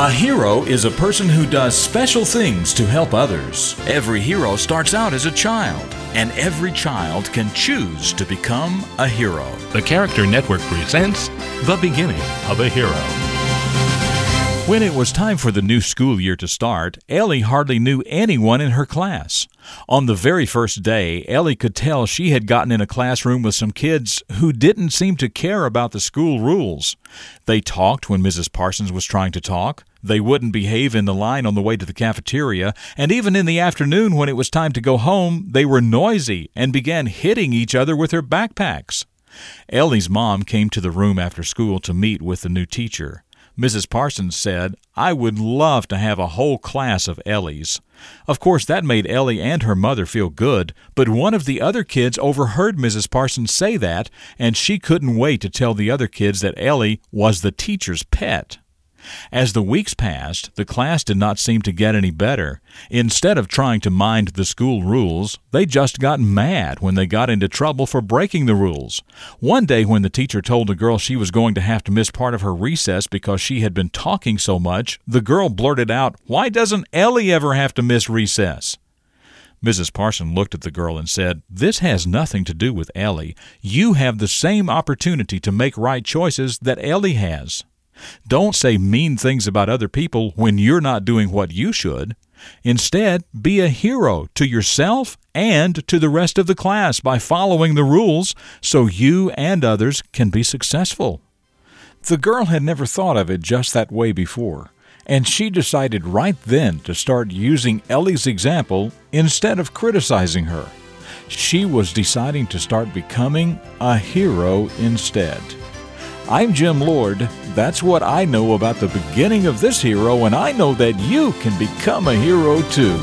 A hero is a person who does special things to help others. Every hero starts out as a child, and every child can choose to become a hero. The Character Network presents The Beginning of a Hero. When it was time for the new school year to start, Ellie hardly knew anyone in her class. On the very first day, Ellie could tell she had gotten in a classroom with some kids who didn't seem to care about the school rules. They talked when Mrs. Parsons was trying to talk. They wouldn't behave in the line on the way to the cafeteria, and even in the afternoon when it was time to go home, they were noisy and began hitting each other with their backpacks. Ellie's mom came to the room after school to meet with the new teacher. Mrs. Parsons said, I would love to have a whole class of Ellies. Of course, that made Ellie and her mother feel good, but one of the other kids overheard Mrs. Parsons say that, and she couldn't wait to tell the other kids that Ellie was the teacher's pet. As the weeks passed, the class did not seem to get any better. Instead of trying to mind the school rules, they just got mad when they got into trouble for breaking the rules. One day, when the teacher told a girl she was going to have to miss part of her recess because she had been talking so much, the girl blurted out, Why doesn't Ellie ever have to miss recess? Mrs. Parson looked at the girl and said, This has nothing to do with Ellie. You have the same opportunity to make right choices that Ellie has. Don't say mean things about other people when you're not doing what you should. Instead, be a hero to yourself and to the rest of the class by following the rules so you and others can be successful. The girl had never thought of it just that way before, and she decided right then to start using Ellie's example instead of criticizing her. She was deciding to start becoming a hero instead. I'm Jim Lord. That's what I know about the beginning of this hero, and I know that you can become a hero too.